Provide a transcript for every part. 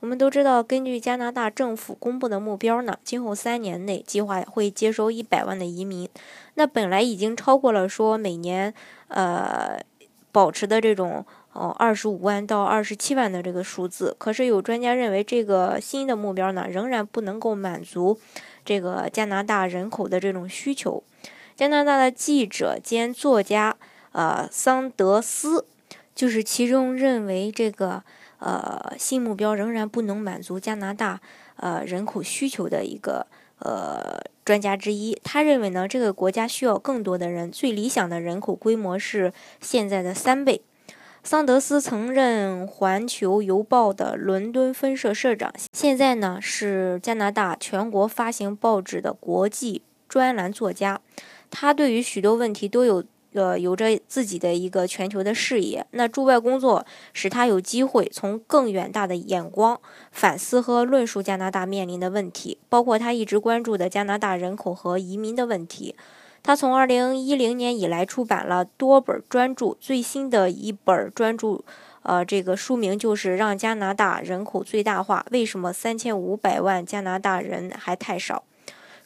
我们都知道，根据加拿大政府公布的目标呢，今后三年内计划会接收一百万的移民。那本来已经超过了说每年呃保持的这种哦二十五万到二十七万的这个数字。可是有专家认为，这个新的目标呢，仍然不能够满足这个加拿大人口的这种需求。加拿大的记者兼作家呃桑德斯就是其中认为这个。呃，新目标仍然不能满足加拿大呃人口需求的一个呃专家之一，他认为呢，这个国家需要更多的人，最理想的人口规模是现在的三倍。桑德斯曾任《环球邮报》的伦敦分社社长，现在呢是加拿大全国发行报纸的国际专栏作家，他对于许多问题都有。呃，有着自己的一个全球的视野。那驻外工作使他有机会从更远大的眼光反思和论述加拿大面临的问题，包括他一直关注的加拿大人口和移民的问题。他从二零一零年以来出版了多本专著，最新的一本专著，呃，这个书名就是《让加拿大人口最大化：为什么三千五百万加拿大人还太少》。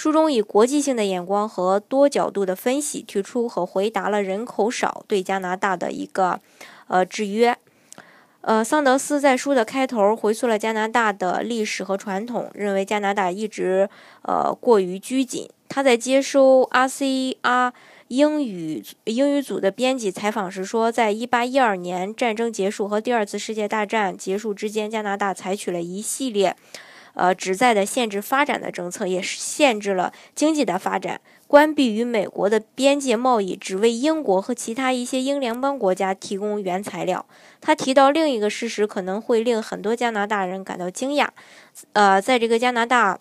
书中以国际性的眼光和多角度的分析，提出和回答了人口少对加拿大的一个呃制约。呃，桑德斯在书的开头回溯了加拿大的历史和传统，认为加拿大一直呃过于拘谨。他在接收 RCR 英语英语组的编辑采访时说，在一八一二年战争结束和第二次世界大战结束之间，加拿大采取了一系列。呃，旨在的限制发展的政策，也是限制了经济的发展，关闭与美国的边界贸易，只为英国和其他一些英联邦国家提供原材料。他提到另一个事实，可能会令很多加拿大人感到惊讶。呃，在这个加拿大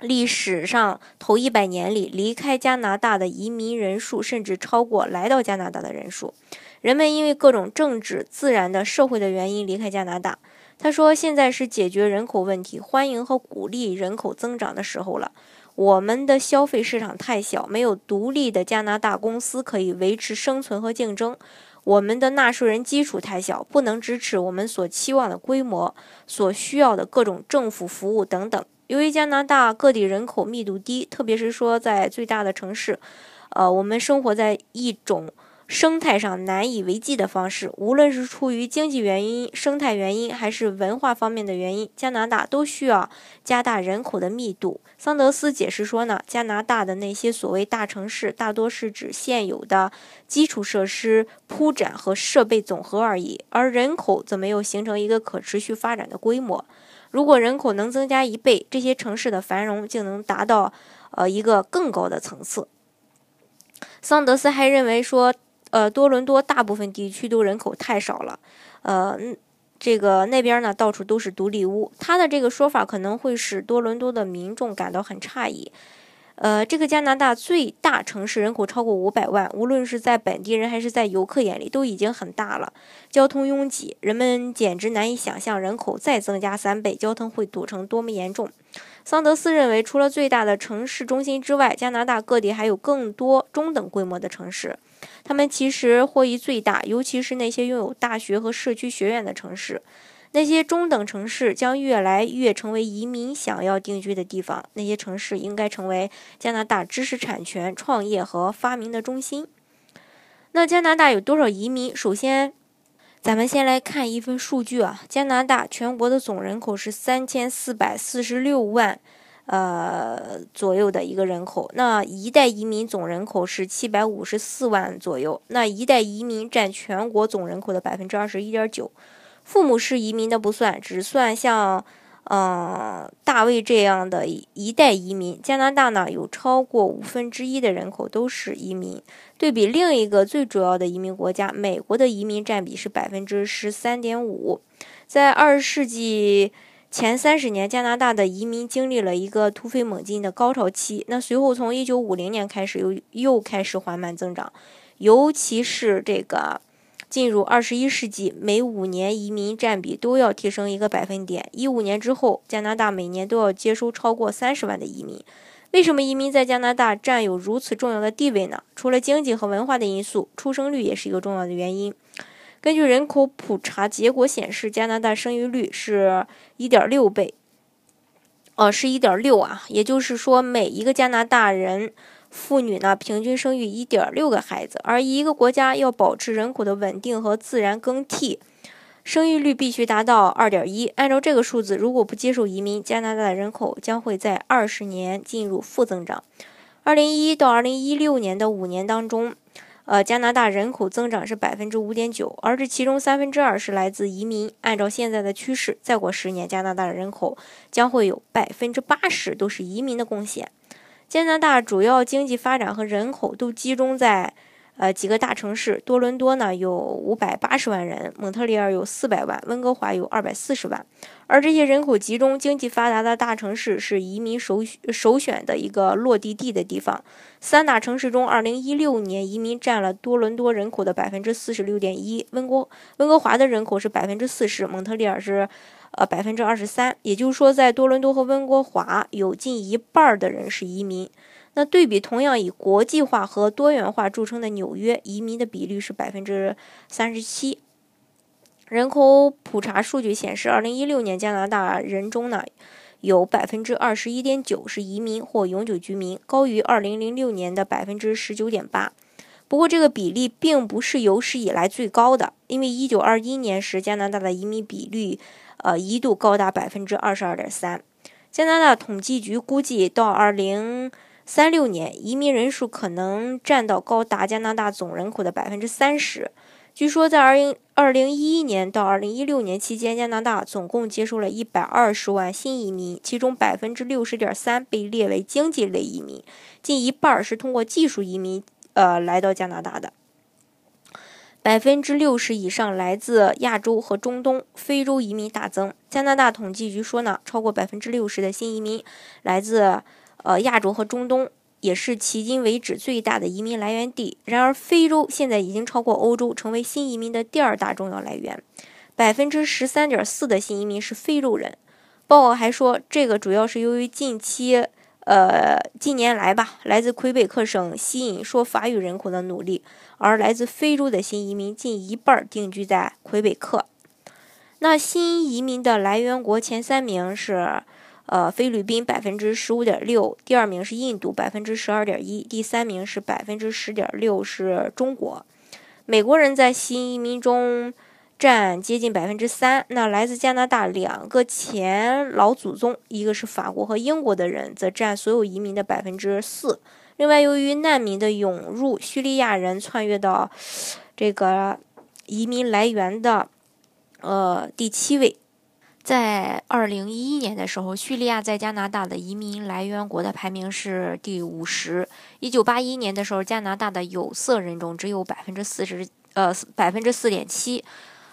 历史上头一百年里，离开加拿大的移民人数甚至超过来到加拿大的人数。人们因为各种政治、自然的、社会的原因离开加拿大。他说：“现在是解决人口问题、欢迎和鼓励人口增长的时候了。我们的消费市场太小，没有独立的加拿大公司可以维持生存和竞争。我们的纳税人基础太小，不能支持我们所期望的规模、所需要的各种政府服务等等。由于加拿大各地人口密度低，特别是说在最大的城市，呃，我们生活在一种。”生态上难以为继的方式，无论是出于经济原因、生态原因，还是文化方面的原因，加拿大都需要加大人口的密度。桑德斯解释说呢，加拿大的那些所谓大城市，大多是指现有的基础设施铺展和设备总和而已，而人口则没有形成一个可持续发展的规模。如果人口能增加一倍，这些城市的繁荣就能达到呃一个更高的层次。桑德斯还认为说。呃，多伦多大部分地区都人口太少了，呃，这个那边呢到处都是独立屋。他的这个说法可能会使多伦多的民众感到很诧异。呃，这个加拿大最大城市人口超过五百万，无论是在本地人还是在游客眼里都已经很大了。交通拥挤，人们简直难以想象人口再增加三倍，交通会堵成多么严重。桑德斯认为，除了最大的城市中心之外，加拿大各地还有更多中等规模的城市。他们其实获益最大，尤其是那些拥有大学和社区学院的城市。那些中等城市将越来越成为移民想要定居的地方。那些城市应该成为加拿大知识产权、创业和发明的中心。那加拿大有多少移民？首先，咱们先来看一份数据啊，加拿大全国的总人口是三千四百四十六万。呃，左右的一个人口，那一代移民总人口是七百五十四万左右，那一代移民占全国总人口的百分之二十一点九。父母是移民的不算，只算像嗯大卫这样的一代移民。加拿大呢，有超过五分之一的人口都是移民。对比另一个最主要的移民国家，美国的移民占比是百分之十三点五。在二十世纪。前三十年，加拿大的移民经历了一个突飞猛进的高潮期。那随后从一九五零年开始，又又开始缓慢增长。尤其是这个进入二十一世纪，每五年移民占比都要提升一个百分点。一五年之后，加拿大每年都要接收超过三十万的移民。为什么移民在加拿大占有如此重要的地位呢？除了经济和文化的因素，出生率也是一个重要的原因。根据人口普查结果显示，加拿大生育率是1.6倍，呃，是1.6啊，也就是说，每一个加拿大人妇女呢，平均生育1.6个孩子。而一个国家要保持人口的稳定和自然更替，生育率必须达到2.1。按照这个数字，如果不接受移民，加拿大的人口将会在20年进入负增长。2011到2016年的五年当中。呃，加拿大人口增长是百分之五点九，而这其中三分之二是来自移民。按照现在的趋势，再过十年，加拿大的人口将会有百分之八十都是移民的贡献。加拿大主要经济发展和人口都集中在。呃，几个大城市，多伦多呢有五百八十万人，蒙特利尔有四百万，温哥华有二百四十万。而这些人口集中、经济发达的大城市是移民首首选的一个落地地的地方。三大城市中，二零一六年移民占了多伦多人口的百分之四十六点一，温哥温哥华的人口是百分之四十，蒙特利尔是呃百分之二十三。也就是说，在多伦多和温哥华，有近一半的人是移民。那对比同样以国际化和多元化著称的纽约，移民的比率是百分之三十七。人口普查数据显示，二零一六年加拿大人中呢，有百分之二十一点九是移民或永久居民，高于二零零六年的百分之十九点八。不过，这个比例并不是有史以来最高的，因为一九二一年时加拿大的移民比率，呃，一度高达百分之二十二点三。加拿大统计局估计到二零。三六年，移民人数可能占到高达加拿大总人口的百分之三十。据说，在二零二零一一年到二零一六年期间，加拿大总共接收了一百二十万新移民，其中百分之六十点三被列为经济类移民，近一半是通过技术移民呃来到加拿大的。百分之六十以上来自亚洲和中东、非洲移民大增。加拿大统计局说呢，超过百分之六十的新移民来自。呃，亚洲和中东也是迄今为止最大的移民来源地。然而，非洲现在已经超过欧洲，成为新移民的第二大重要来源。百分之十三点四的新移民是非洲人。报告还说，这个主要是由于近期，呃，近年来吧，来自魁北克省吸引说法语人口的努力。而来自非洲的新移民近一半定居在魁北克。那新移民的来源国前三名是。呃，菲律宾百分之十五点六，第二名是印度百分之十二点一，第三名是百分之十点六是中国。美国人在新移民中占接近百分之三。那来自加拿大两个前老祖宗，一个是法国和英国的人，则占所有移民的百分之四。另外，由于难民的涌入，叙利亚人穿越到这个移民来源的呃第七位。在二零一一年的时候，叙利亚在加拿大的移民来源国的排名是第五十。一九八一年的时候，加拿大的有色人种只有百分之四十，呃，百分之四点七。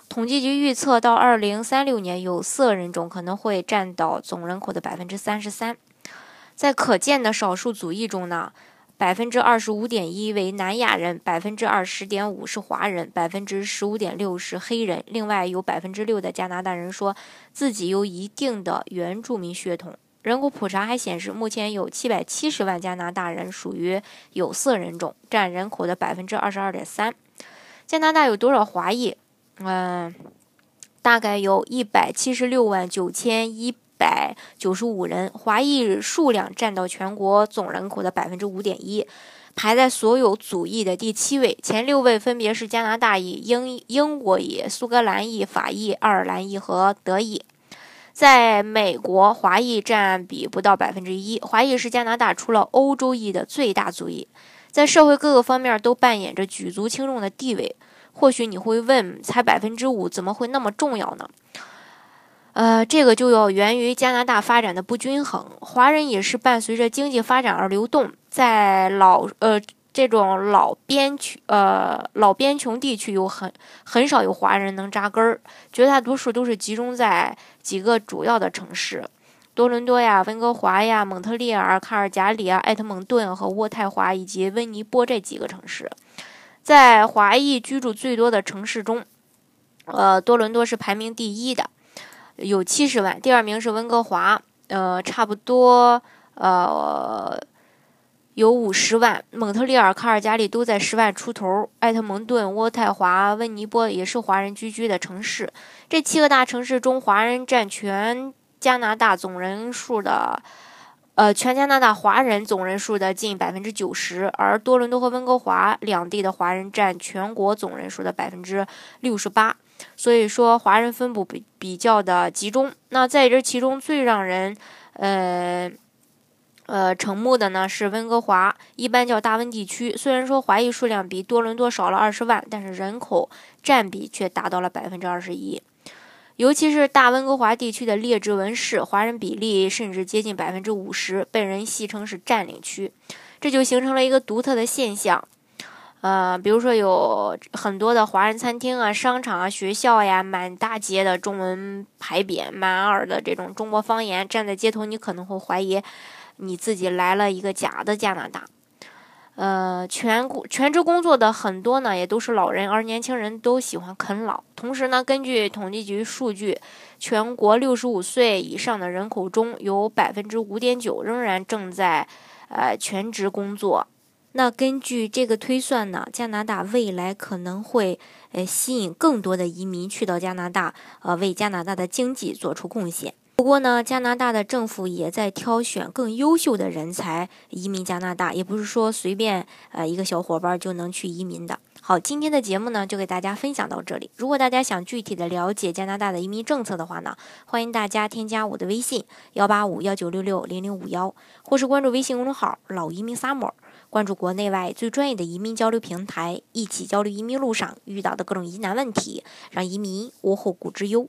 统计局预测，到二零三六年，有色人种可能会占到总人口的百分之三十三。在可见的少数族裔中呢？百分之二十五点一为南亚人，百分之二十点五是华人，百分之十五点六是黑人。另外有百分之六的加拿大人说自己有一定的原住民血统。人口普查还显示，目前有七百七十万加拿大人属于有色人种，占人口的百分之二十二点三。加拿大有多少华裔？嗯，大概有一百七十六万九千一。百九十五人，华裔数量占到全国总人口的百分之五点一，排在所有族裔的第七位。前六位分别是加拿大裔、英英国裔、苏格兰裔、法裔、爱尔兰裔和德裔。在美国，华裔占比不到百分之一。华裔是加拿大除了欧洲裔的最大族裔，在社会各个方面都扮演着举足轻重的地位。或许你会问，才百分之五，怎么会那么重要呢？呃，这个就要源于加拿大发展的不均衡。华人也是伴随着经济发展而流动，在老呃这种老边区呃老边穷地区有很很少有华人能扎根儿，绝大多数都是集中在几个主要的城市，多伦多呀、温哥华呀、蒙特利尔、卡尔加里啊、埃特蒙顿和渥太华以及温尼波这几个城市，在华裔居住最多的城市中，呃，多伦多是排名第一的，有七十万，第二名是温哥华，呃，差不多呃。有五十万，蒙特利尔、卡尔加里都在十万出头，埃特蒙顿、渥太华、温尼波也是华人聚居的城市。这七个大城市中，华人占全加拿大总人数的，呃，全加拿大华人总人数的近百分之九十，而多伦多和温哥华两地的华人占全国总人数的百分之六十八。所以说，华人分布比比较的集中。那在这其中最让人，呃。呃，成目的呢是温哥华，一般叫大温地区。虽然说华裔数量比多伦多少了二十万，但是人口占比却达到了百分之二十一。尤其是大温哥华地区的列治文市，华人比例甚至接近百分之五十，被人戏称是占领区。这就形成了一个独特的现象。呃，比如说有很多的华人餐厅啊、商场啊、学校呀，满大街的中文牌匾，满耳的这种中国方言，站在街头，你可能会怀疑。你自己来了一个假的加拿大，呃，全全职工作的很多呢，也都是老人，而年轻人都喜欢啃老。同时呢，根据统计局数据，全国六十五岁以上的人口中有百分之五点九仍然正在呃全职工作。那根据这个推算呢，加拿大未来可能会呃吸引更多的移民去到加拿大，呃，为加拿大的经济做出贡献。不过呢，加拿大的政府也在挑选更优秀的人才移民加拿大，也不是说随便呃一个小伙伴就能去移民的。好，今天的节目呢就给大家分享到这里。如果大家想具体的了解加拿大的移民政策的话呢，欢迎大家添加我的微信幺八五幺九六六零零五幺，或是关注微信公众号老移民 summer，关注国内外最专业的移民交流平台，一起交流移民路上遇到的各种疑难问题，让移民无后顾之忧。